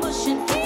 pushing.